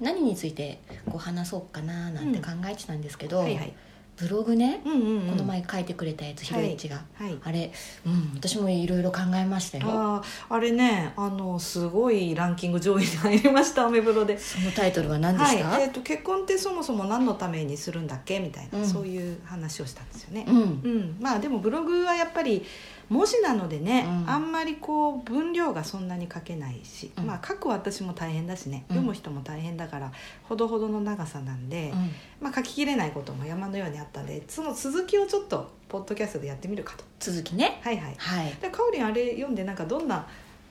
何についてこう話そうかななんて考えてたんですけど、はいはい。ブログね、うんうん、うん。この前書いてくれたやつひろいちが、はい。あれ、うん、私もいろいろ考えましたよああ、あれね、あのすごいランキング上位に入りましたアメブロで。そのタイトルは何でした、はい。えっ、と結婚ってそもそも何のためにするんだっけ？みたいな、うんそういう話をしたんですよね。うんうん、まあでもブログはやっぱり文字なのでね、うん。あんまりこう分量がそんなに書けないし、うん。まあ書く私も大変だしねうん。読む人も大変だからほどほどの長さなんで、うん。まあ書ききれないことも山のようにあったんでその続きをちょっとポッドキャストでやってみるかと。続きね。はいはい。はい。でかおりんあれ読んでなんかどんな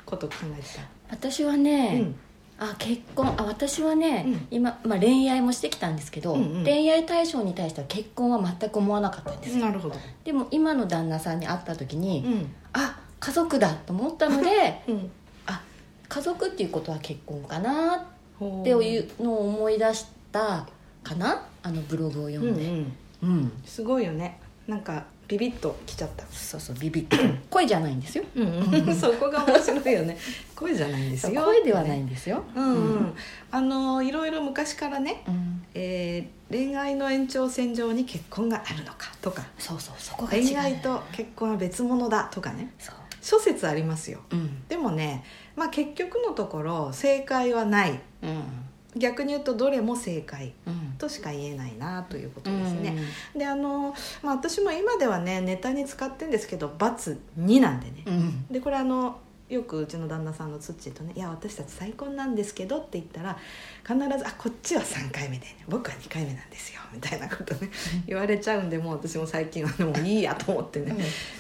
こと考えて私はた、ね、うんあ結婚。あ私はね、うん。今、まあ、恋愛もしてきたんですけど、うんうん。恋愛対象に対しては結婚は全く思わなかったんですよ。なるほど。でも今の旦那さんに会った時に、うん。あ家族だと思ったのでうん。あ家族っていうことは結婚かなっていうのを思い出したかな。あのブログを読うんんで、うん。うん。すごいよね。なんかビビッときちゃった。そうそうビビッと。声じゃないんですよ。うん そこが面白いよね。声じゃないんですよ。声ではないんですよ、うん。うん、あのいろいろ昔からね、うん。えー恋愛の延長線上に結婚があるのかとか。そうそうそこが違う。恋愛と結婚は別物だとかね。そう。諸説ありますよ。うん。でもね、まあ、結局のところ正解はない。うん逆に言うとどれも正解うん。としか言えないなということうんですね、であの、まあ、私も今ではねネタに使ってるんですけど「×二なんでね。うん。でこれあのよくうちの旦那さんのツッチーとね「いや私たち再婚なんですけど」って言ったら必ず「あこっちは3回目で、ね、僕は2回目なんですよ」みたいなことね言われちゃうんでもう私も最近はねもういいやと思ってね、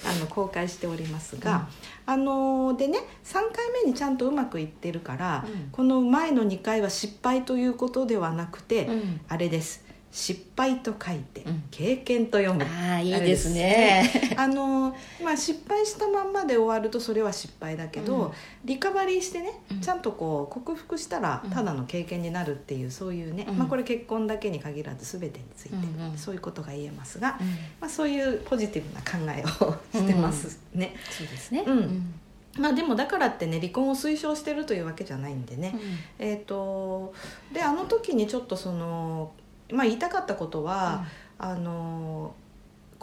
あの公開しておりますが、あのでね3回目にちゃんとうまくいってるから、うん。この前の2回は失敗ということではなくて、うん。あれです失敗と書いて、うん。経験と読む。ああいいですね。あ のまあ失敗したまんまで終わるとそれは失敗だけど、うん。リカバリーしてね、うん。ちゃんとこう克服したらうん。ただの経験になるっていうそういうね、うん。まあ、これ結婚だけに限らず全てについてうんうんそういうことが言えますが、うん。まあ、そういうポジティブな考えをしてますね。そうですね。うん。まあ、でもだからってね離婚を推奨してるというわけじゃないんでね、うん。えー、とであの時にちょっとその、まあ、言いたかったことは、あの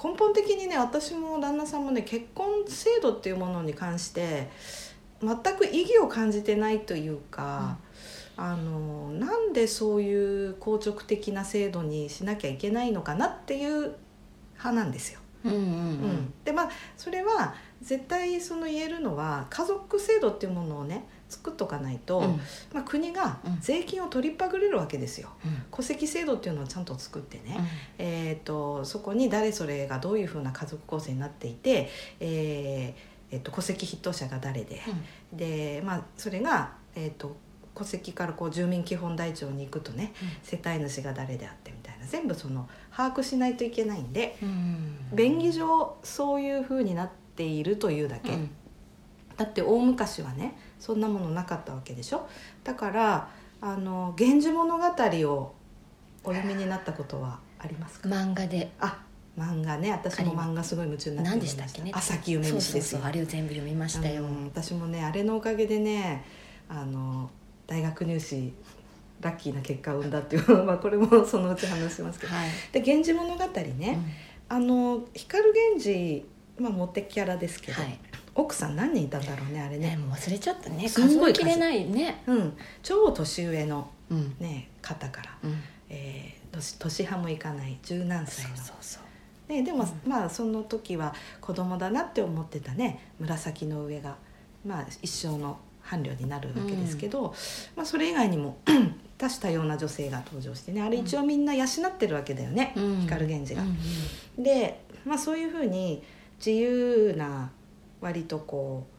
根本的にね私も旦那さんもね結婚制度っていうものに関して全く意義を感じてないというか、あのなんでそういう硬直的な制度にしなきゃいけないのかなっていう派なんですよ。うんうんううんん。でまあそれは絶対その言えるのは家族制度っていうものをね作っとかないと、うん。まあ、国がうん。税金を取りっぱぐれるわけですよ。うん。戸籍制度っていうのをちゃんと作ってね、えー、とそこに誰それがどういうふうな家族構成になっていて、えーえー、と戸籍筆頭者が誰で、で、まあ、それが、えー、と戸籍からこう住民基本台帳に行くとね世帯主が誰であってみたいな全部その把握しないといけないんでうん。便宜上そういうふうになっているというだけ、うん。だって大昔はねそんなものなかったわけでしょ？だからあの「源氏物語」をお読みになったことはありますか？漫画で。あ漫画ね。私も漫画すごい夢中になって何でしたっけね？朝木夢飯ですよ。そうそうそうあれを全部読みましたよ。うん私もねあれのおかげでねあの大学入試ラッキーな結果を生んだっていう まあこれもそのうち話しますけど。はい。で「源氏物語ね」あの光源氏まあモテキャラですけど、はい。奥さん何人いたんだろうねあれね。ねもう忘れちゃったね。すんごい数。えきれないね。うん。超年上のうん。ね方から、うん。えー年年派もいかない十何歳の。そうそうね、でも、うん。まあその時は子供だなって思ってたね紫の上が、まあ、一生の伴侶になるわけですけど、まあ、それ以外にも 多種多様な女性が登場してねあれ一応みんな養ってるわけだよね、うん。光源氏が。で、まあ、そういうふうに自由な割とこう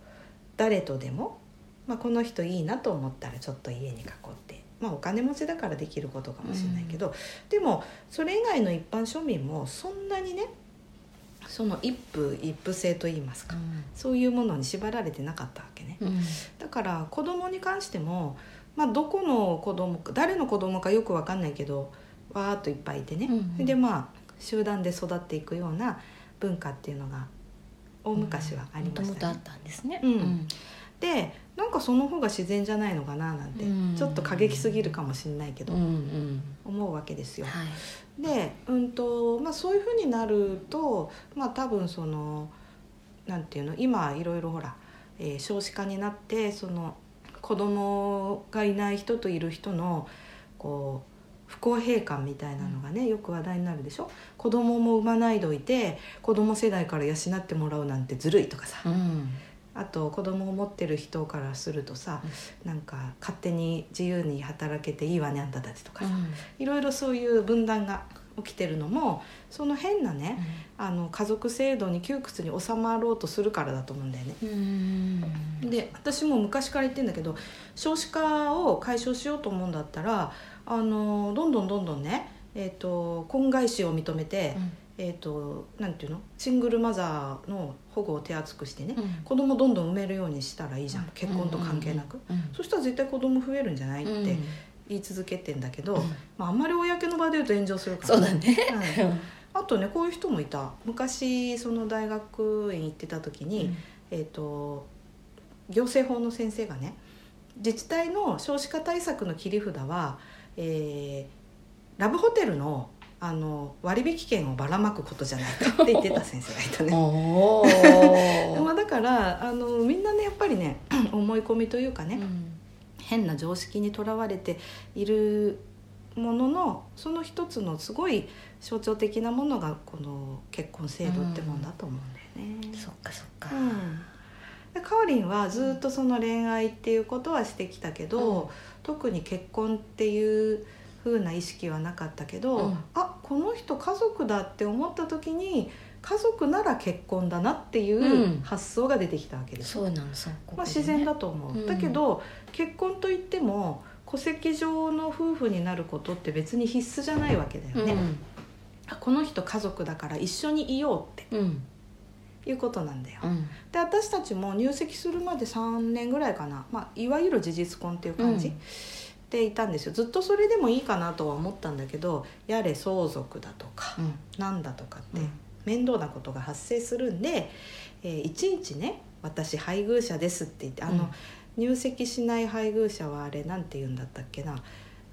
誰とでも、まあ、この人いいなと思ったらちょっと家に囲ってまあ、お金持ちだからできることかもしれないけど、でもそれ以外の一般庶民もそんなにねその一夫一夫制といいますか、そういうものに縛られてなかったわけね、うん。だから子供に関しても、まあ、どこの子供か誰の子供かよく分かんないけどわーっといっぱいいてね、うんうん。でまあ集団で育っていくような文化っていうのが大昔はありましたね。もともとあったんですね。うんでなんかその方が自然じゃないのかななんて、うんちょっと過激すぎるかもしれないけど、うんうん思うわけですよ。はい。で、うんとまあ、そういうふうになると、まあ、多分そのなんていうの今いろいろほら、えー少子化になってその子供がいない人といる人のこう不公平感みたいなのがねよく話題になるでしょ？子供も産まないでおいて子供世代から養ってもらうなんてずるいとかさ、うん。あと子供を持ってる人からするとさ、なんか勝手に自由に働けていいわねあんたたちとかさ、いろいろそういう分断が起きてるのもその変なね、あの家族制度に窮屈に収まろうとするからだと思うんだよね。うん。で私も昔から言ってんだけど少子化を解消しようと思うんだったらあのどんどんどんどんね、えー、と婚外子を認めて、えー、となんていうの？シングルマザーの保護を手厚くしてね、うん。子供どんどん産めるようにしたらいいじゃん。結婚と関係なく、うんそしたら絶対子供増えるんじゃないってうん。言い続けてんだけど、うん。まあ、あんまり公の場で言うと炎上するからそうだね。うん。あとねこういう人もいた。昔その大学院行ってた時に、えー、と行政法の先生がね自治体の少子化対策の切り札は、えーラブホテルのあの割引券をばらまくことじゃないかって 言ってた先生がいたね。お まあ、だからあのみんなねやっぱりね 思い込みというかね、変な常識にとらわれているもののその一つのすごい象徴的なものがこの結婚制度ってもんだと思うんだよね。そっかそっか。うんでかおりんはずっとその恋愛っていうことはしてきたけど、うん。特に結婚っていう風な意識はなかったけど、うん。あこの人家族だって思った時に家族なら結婚だなっていううん。発想が出てきたわけです。よそうなのそう。まあ、自然だと思う、うん。だけど結婚といっても戸籍上の夫婦になることって別に必須じゃないわけだよね、あこの人家族だから一緒にいようっうんうん。ていうことなんだよ、うん。で私たちも入籍するまで3年ぐらいかな、まあ、いわゆる事実婚っていう感じ、うん。でいたんですよ。ずっとそれでもいいかなとは思ったんだけどやれ相続だとか、うん。なんだとかってうん。面倒なことが発生するんで、えーいちいちね「私配偶者です」って言ってあの、うん。入籍しない配偶者はあれなんて言うんだったっけな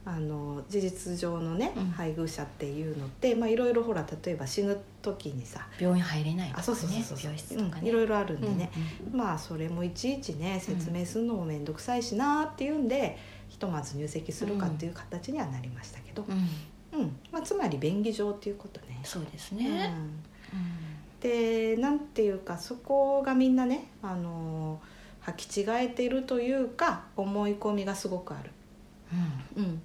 あの事実上のね、うん。配偶者っていうのってまあいろいろほら例えば死ぬ時にさ病院入れないとかねあそうそうそう病室とかね。うんいろいろあるんでね、うんまあそれもいちいちね説明するのも面倒くさいしなっていうんで、ひとまず入籍するかっていう形にはなりましたけど、うん。うん。まあ、つまり便宜上っていうことね。そうですうん。ね。でなんていうかそこがみんなね、あの履き違えているというか思い込みがすごくある。うん、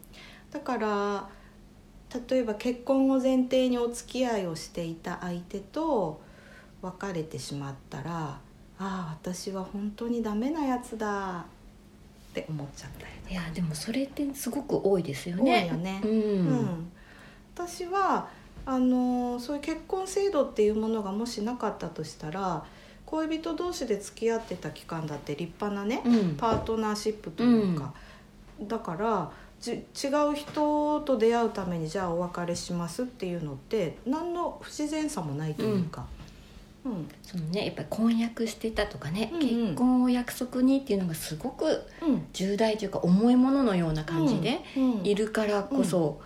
だから例えば結婚を前提にお付き合いをしていた相手と別れてしまったらああ私は本当にダメなやつだって思っちゃったりいやでもそれってすごく多いですよ多ね。いよね。ううんん。私はあのそういう結婚制度っていうものがもしなかったとしたら恋人同士で付き合ってた期間だって立派なね、うんパートナーシップというか、だからじ違う人と出会うためにじゃあお別れしますっていうのって何の不自然さもないというか、うん。そのね。やっぱり婚約してたとかね、うんうん。結婚を約束にっていうのがすごくうん。重大というか重いもののような感じでうん。いるからこそ、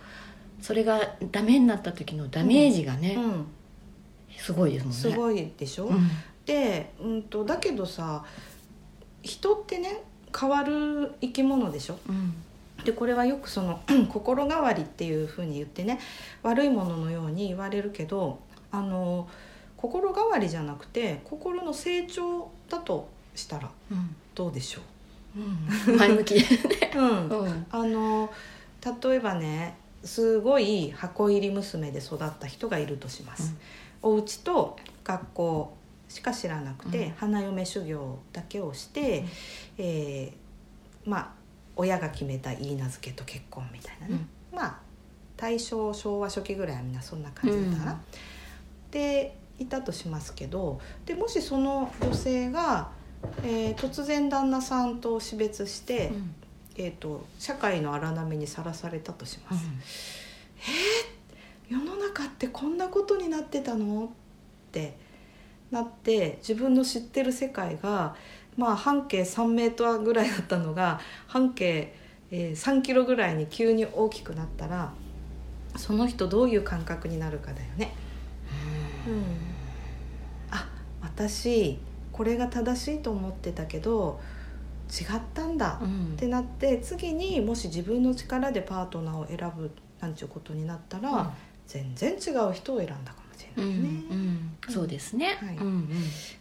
それがダメになった時のダメージがね、うん。すごいですもんね。すごいでしょ、うん。で、うん、とだけどさ人ってね変わる生き物でしょ？うん。でこれはよくその 心変わりっていうふうに言ってね悪いもののように言われるけどあの心変わりじゃなくて心の成長だとしたらうん。どうでしょう？ん。前向き。う、うん。うん。あの例えばねすごい箱入り娘で育った人がいるとします、お家と学校しか知らなくて、うん。花嫁修行だけをして、うん。えーまあ親が決めた言い名付けと結婚みたいなね、まあ大正昭和初期ぐらいはみんなそんな感じだったかな。でいたとしますけどでもしその女性が、えー突然旦那さんと死別して、うん。えー、と社会の荒波にさらされたとします、世の中ってこんなことになってたの？ってなって自分の知ってる世界が、まあ、半径3メートルぐらいだったのが半径、えー3キロぐらいに急に大きくなったらその人どういう感覚になるかだよね。うん、あ私これが正しいと思ってたけど違ったんだ、うんってなって次にもし自分の力でパートナーを選ぶなんちゅうことになったら、全然違う人を選んだかもしれうなんいね。うんそうですね、はいうんうん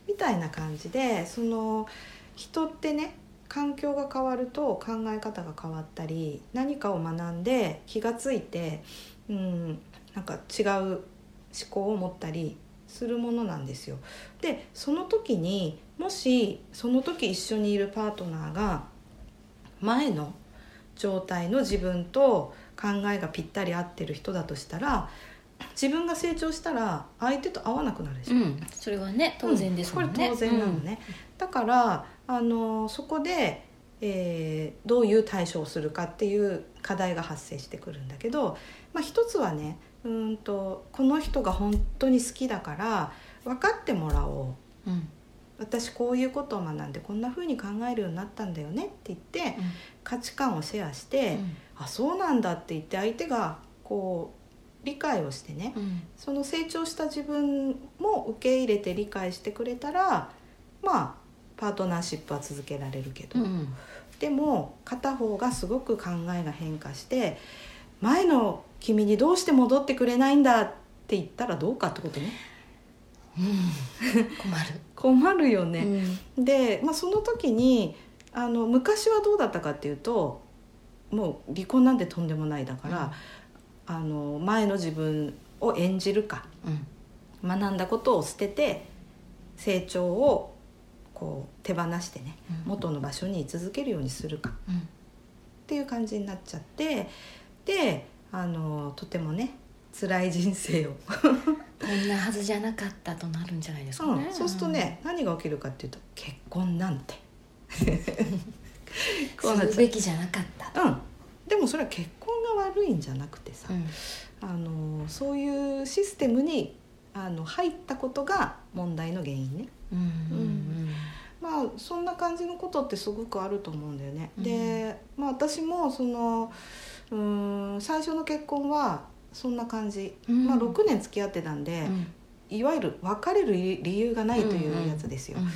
みたいな感じでその人ってね環境が変わると考え方が変わったり何かを学んで気がついて、うん、なんか違う思考を持ったりするものなんですよ。でその時にもしその時一緒にいるパートナーが前の状態の自分と考えがぴったり合ってる人だとしたら自分が成長したら相手と合わなくなるでしょ。うん、それはね当然ですもんね、これ当然なのね、だからあのそこで、えーどういう対処をするかっていう課題が発生してくるんだけど、まあ、一つはねうーんとこの人が本当に好きだから分かってもらおう。うん。うん私こういうことを学んでこんな風に考えるようになったんだよねって言って価値観をシェアして、あそうなんだって言って相手がこう理解をしてね、うん。その成長した自分も受け入れて理解してくれたらまあパートナーシップは続けられるけど、うんでも片方がすごく考えが変化して前の君にどうして戻ってくれないんだって言ったらどうかってことね。困る、困るよね、うん。で、まあ、その時にあの昔はどうだったかっていうともう離婚なんてとんでもないだから、あの前の自分を演じるか。うん。学んだことを捨てて成長をこう手放してねうん。元の場所に居続けるようにするか。っうん。ていう感じになっちゃってであのとてもね辛い人生を、こんなはずじゃなかったとなるんじゃないですかね、うん。そうするとね、何が起きるかっていうと結婚なんて。こうなっちゃうべきじゃなかったうん、でもそれは結婚が悪いんじゃなくてさ、うん。あのそういうシステムにあの入ったことが問題の原因ね。うん。うん。まあそんな感じのことってすごくあると思うんだよね。うん。で、まあ、私もそのうーん最初の結婚はそんな感じ、うん。まあ、6年付き合ってたんで、うん。いわゆる別れる理理由がないというやつですよ。うん。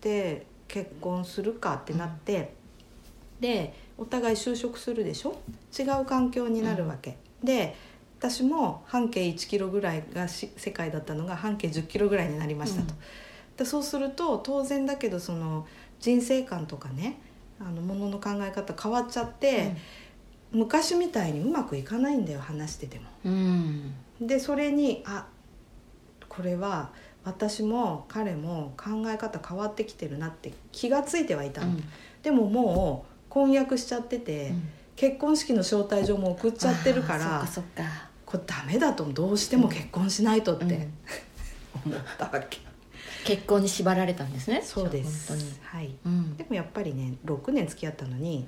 で結婚するかってなって、でお互い就職するでしょ？違う環境になるわけ、で私も半径1キロぐらいがし世界だったのが半径10キロぐらいになりましたと、でそうすると当然だけどその人生観とかねあのものの考え方変わっちゃって、昔みたいにうまくいかないんだよ話してても。うん。でそれにあこれは私も彼も考え方変わってきてるなって気がついてはいたの、でももう婚約しちゃってて、うん。結婚式の招待状も送っちゃってるからこれダメだとどうしても結婚しないとって、うん。思ったわけ。結婚に縛られたんですね。そうです。はい。うん。でもやっぱりね6年付き合ったのに、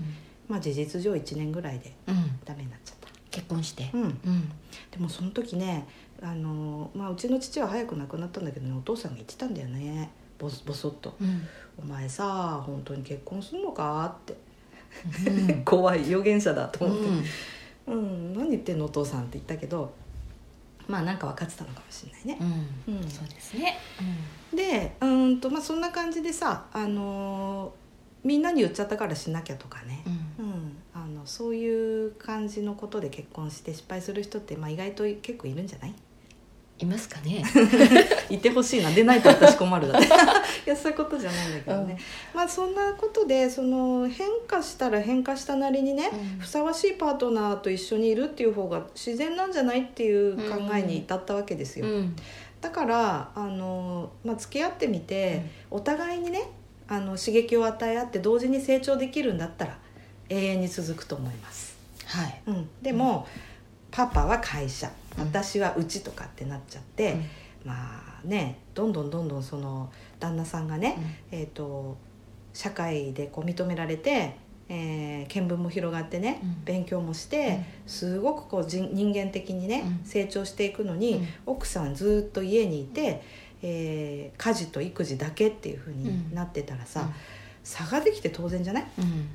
まあ事実上1年ぐらいでうん。うんダメになっちゃった。結婚して。うん。うん。でもその時ねあの、まあ、うちの父は早く亡くなったんだけどねお父さんが言ってたんだよね。ボソボソっと。うん「お前さ本当に結婚すんのか?」って。うん怖い預言者だと思って。うん「うん、何言ってんのお父さん」って言ったけどまあなんか分かってたのかもしれないね。うん。うん。そうですね。でうーんと、まあ、そんな感じでさ、あのーみんなに言っちゃったからしなきゃとかね。う、ん。うん、あのそういう感じのことで結婚して失敗する人って、まあ、意外と結構いるんじゃない？いますかね？いてほしいな。でないと私困るだって。いやそういうことじゃないんだけどね、まあそんなことでその変化したら変化したなりにね、うん。ふさわしいパートナーと一緒にいるっていう方が自然なんじゃないっていう考えに至ったわけですよ、うん。だからあの、まあ、付き合ってみて、お互いにねあの刺激を与え合って同時に成長できるんだったら永遠に続くと思います、はい。うん、でも、パパは会社私はうちとかってなっちゃって、まあねどんどんどんどんその旦那さんがね、えー、と社会でこう認められて、えー見聞も広がってね、うん。勉強もして、すごくこう人人間的にね、うん。成長していくのに、うん。奥さんずっと家にいて、えー家事と育児だけっていう風になってたらさ、差ができて当然じゃない、うん。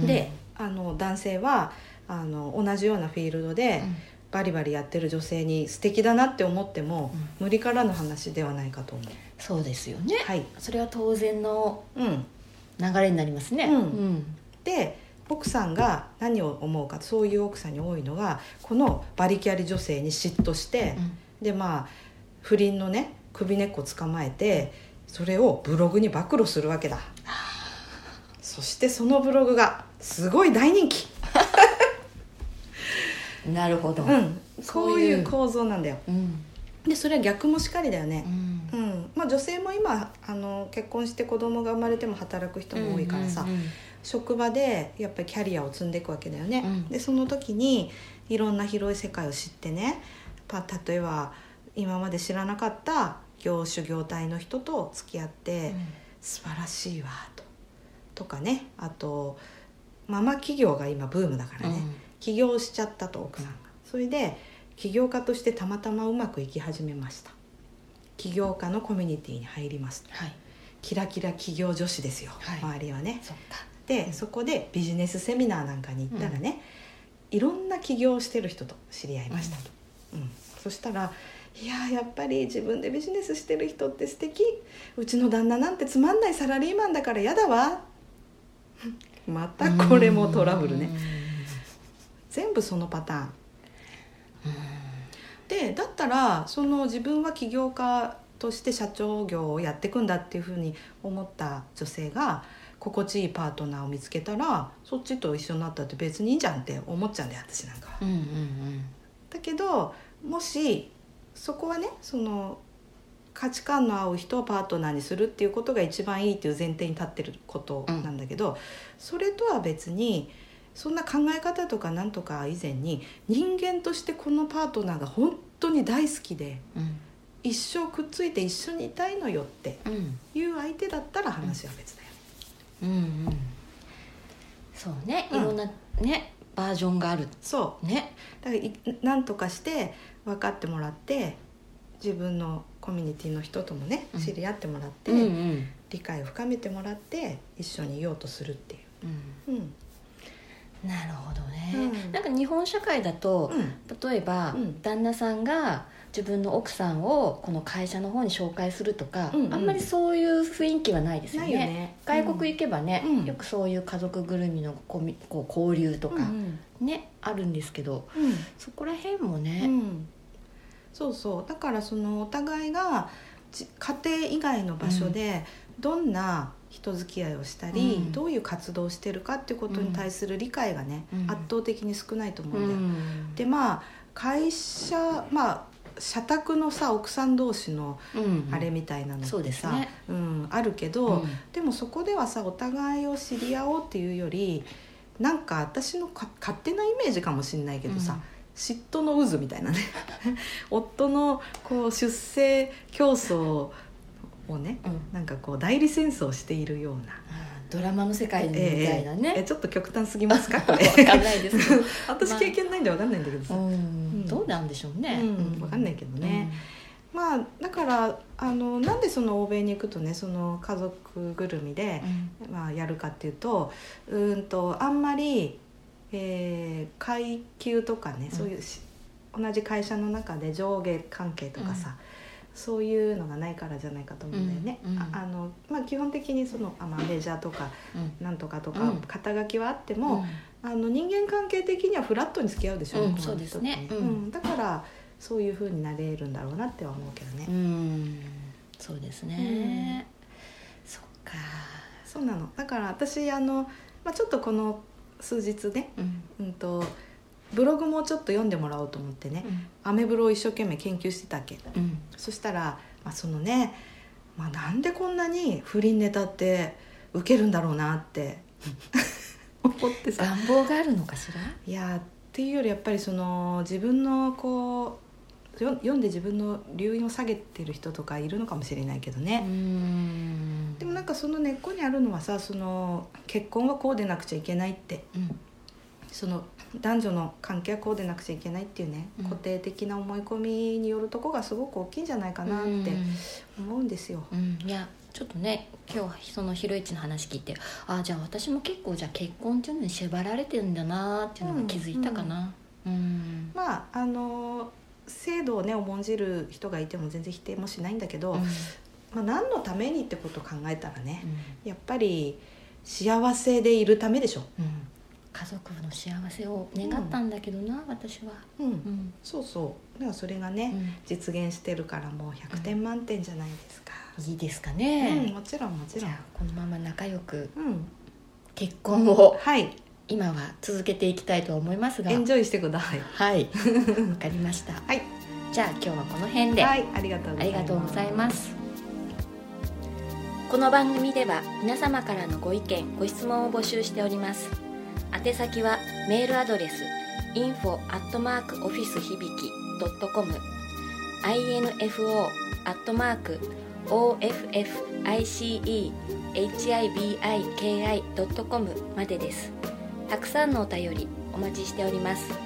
うん。であの男性はあの同じようなフィールドで、うんバリバリやってる女性に素敵だなって思っても、無理からぬ話ではないかと思う。そうですよね。はい、それは当然のうん、流れになりますね。うん。で奥さんが何を思うかそういう奥さんに多いのがこのバリキャリ女性に嫉妬して、でまあ不倫のね首根っこ捕まえてそれをブログに暴露するわけだ。そしてそのブログがすごい大人気、うんなるほど。うん、こういう構造なんだよ。うん。でそれは逆もしかりだよね。う、ん。うん。まあ、女性も今あの結婚して子供が生まれても働く人も多いからさ、うんうん職場でやっぱりキャリアを積んでいくわけだよね、うん。でその時にいろんな広い世界を知ってねパ例えば今まで知らなかった業種業態の人と付き合って、素晴らしいわと。とかね。あとママ企業が今ブームだからね、起業しちゃったと奥さんが、それで起業家としてたまたまうまくいき始めました。起業家のコミュニティに入りますはい。キラキラ企業女子ですよ、はい。周りはね。そっか。でそこでビジネスセミナーなんかに行ったらね、いろんな起業をしてる人と知り合いましたと、うん。そしたら「いやーやっぱり自分でビジネスしてる人って素敵。うちの旦那なんてつまんないサラリーマンだから嫌だわ」またこれもトラブルね全部そのパターン。でだったらその自分は起業家として社長業をやっていくんだっていうふうに思った女性が心地いいパートナーを見つけたらそっちと一緒になったって別にいいじゃんって思っちゃうんだよ私なんか。は。うんうん。だけどもしそこはねその価値観の合う人をパートナーにするっていうことが一番いいっていう前提に立ってることなんだけど、それとは別にそんな考え方とかなんとか以前に人間としてこのパートナーが本当に大好きでうん。一生くっついて一緒にいたいのよってうんいう相手だったら話は別だよ。うんうん。そうね。いうん。ろんなねバージョンがある。そう。ね。だからいなんとかして分かってもらって自分のコミュニティの人ともねうん。知り合ってもらって、うんうん。理解を深めてもらって一緒にいようとするっていう。ん。う。うんなるほどね、うん。なんか日本社会だと、うん。例えば、うん。旦那さんが自分の奥さんをこの会社の方に紹介するとか、うんうん。あんまりそういう雰囲気はないですよね。ね。外国行けばね、うん。よくそういう家族ぐるみのコミこう交流とか、うんねあるんですけどうん。そこら辺もうね、ん。そうそう。だからそのお互いがじ家庭以外の場所でどんな人付き合いをしたり、うん。どういう活動をしてるかっていうことに対する理解がね、うん。圧倒的に少ないと思ううんだよ。ん。でまあ会社まあ社宅のさ奥さん同士のうん。あれみたいなのってさ、そうですね。うん、あるけど、うん。でもそこではさお互いを知り合おうっていうよりなんか私のか勝手なイメージかもしれないけどさ、うん。嫉妬の渦みたいなね。夫のこう出世競争をねうん。なんかこう代理戦争しているような、ドラマの世界みたいなえね、ちょっと極端すぎますか？これ分かんないですけど、私経験ないんで分かんないんだけどさ、うん。んどうなんでしょうね、うん分かんないけどね、まあだからあのなんでその欧米に行くとねその家族ぐるみでう、ん。まあ、やるかっていうとうーんとあんまり、えー階級とかね、うんそういうし同じ会社の中で上下関係とかさ、そういうのがないからじゃないかと思うんだよね。うんうん。ああのまあ、基本的にそのあマネージャーとかうん。なんとかとか、うん。肩書きはあってうん。も、あの人間関係的にはフラットに付き合うでしょ、うんそうですね。うん。うん、だからそういうふうになれるんだろうなっては思うけどね。うん。そうですね、そっか。そうなの。だから私あの、まあ、ちょっとこの数日ね、うん。うん、とブログもちょっと読んでもらおうと思ってね、アメブロを一生懸命研究してたわけ。うん。そしたら、まあ、そのね、まあ、なんでこんなに不倫ネタって受けるんだろうなって 思ってさ。願望があるのかしら？いやっていうよりやっぱりその自分のこうよ読んで自分の留飲を下げてる人とかいるのかもしれないけどうね、ん。でもなんかその根っこにあるのはさその結婚はこうでなくちゃいけないって。うんその男女の関係はこうでなくちゃいけないっていうね、うん。固定的な思い込みによるとこがすごく大きいんじゃないかなって思うんですよ。うん、いやちょっとね今日そのひろいちの話聞いてあじゃあ私も結構じゃあ結婚っていうのに縛られてるんだなっていうのが気づいたかな。うん、まああの制度をね重んじる人がいても全然否定もしないんだけど、うん。まあ、何のためにってことを考えたらね、やっぱり幸せでいるためでしょ。うん家族の幸せを願ったんだけどな、私は、うん。うん。そうそう。だからそれがね、うん。実現してるからもう100点満点じゃないですか。いいですかうんね、もちろんもちろん。じゃあ。このまま仲良くうん、結婚をはい、今は続けていきたいとは思いますが。エンジョイしてください。はい。わかりました。はい、じゃあ今日はこの辺で、はい、ありがとうごあざいます。りがとうございます。この番組では皆様からのご意見ご質問を募集しております宛先はメールアドレス info office 響き .com info officehibiki.com までです。たくさんのお便りお待ちしております。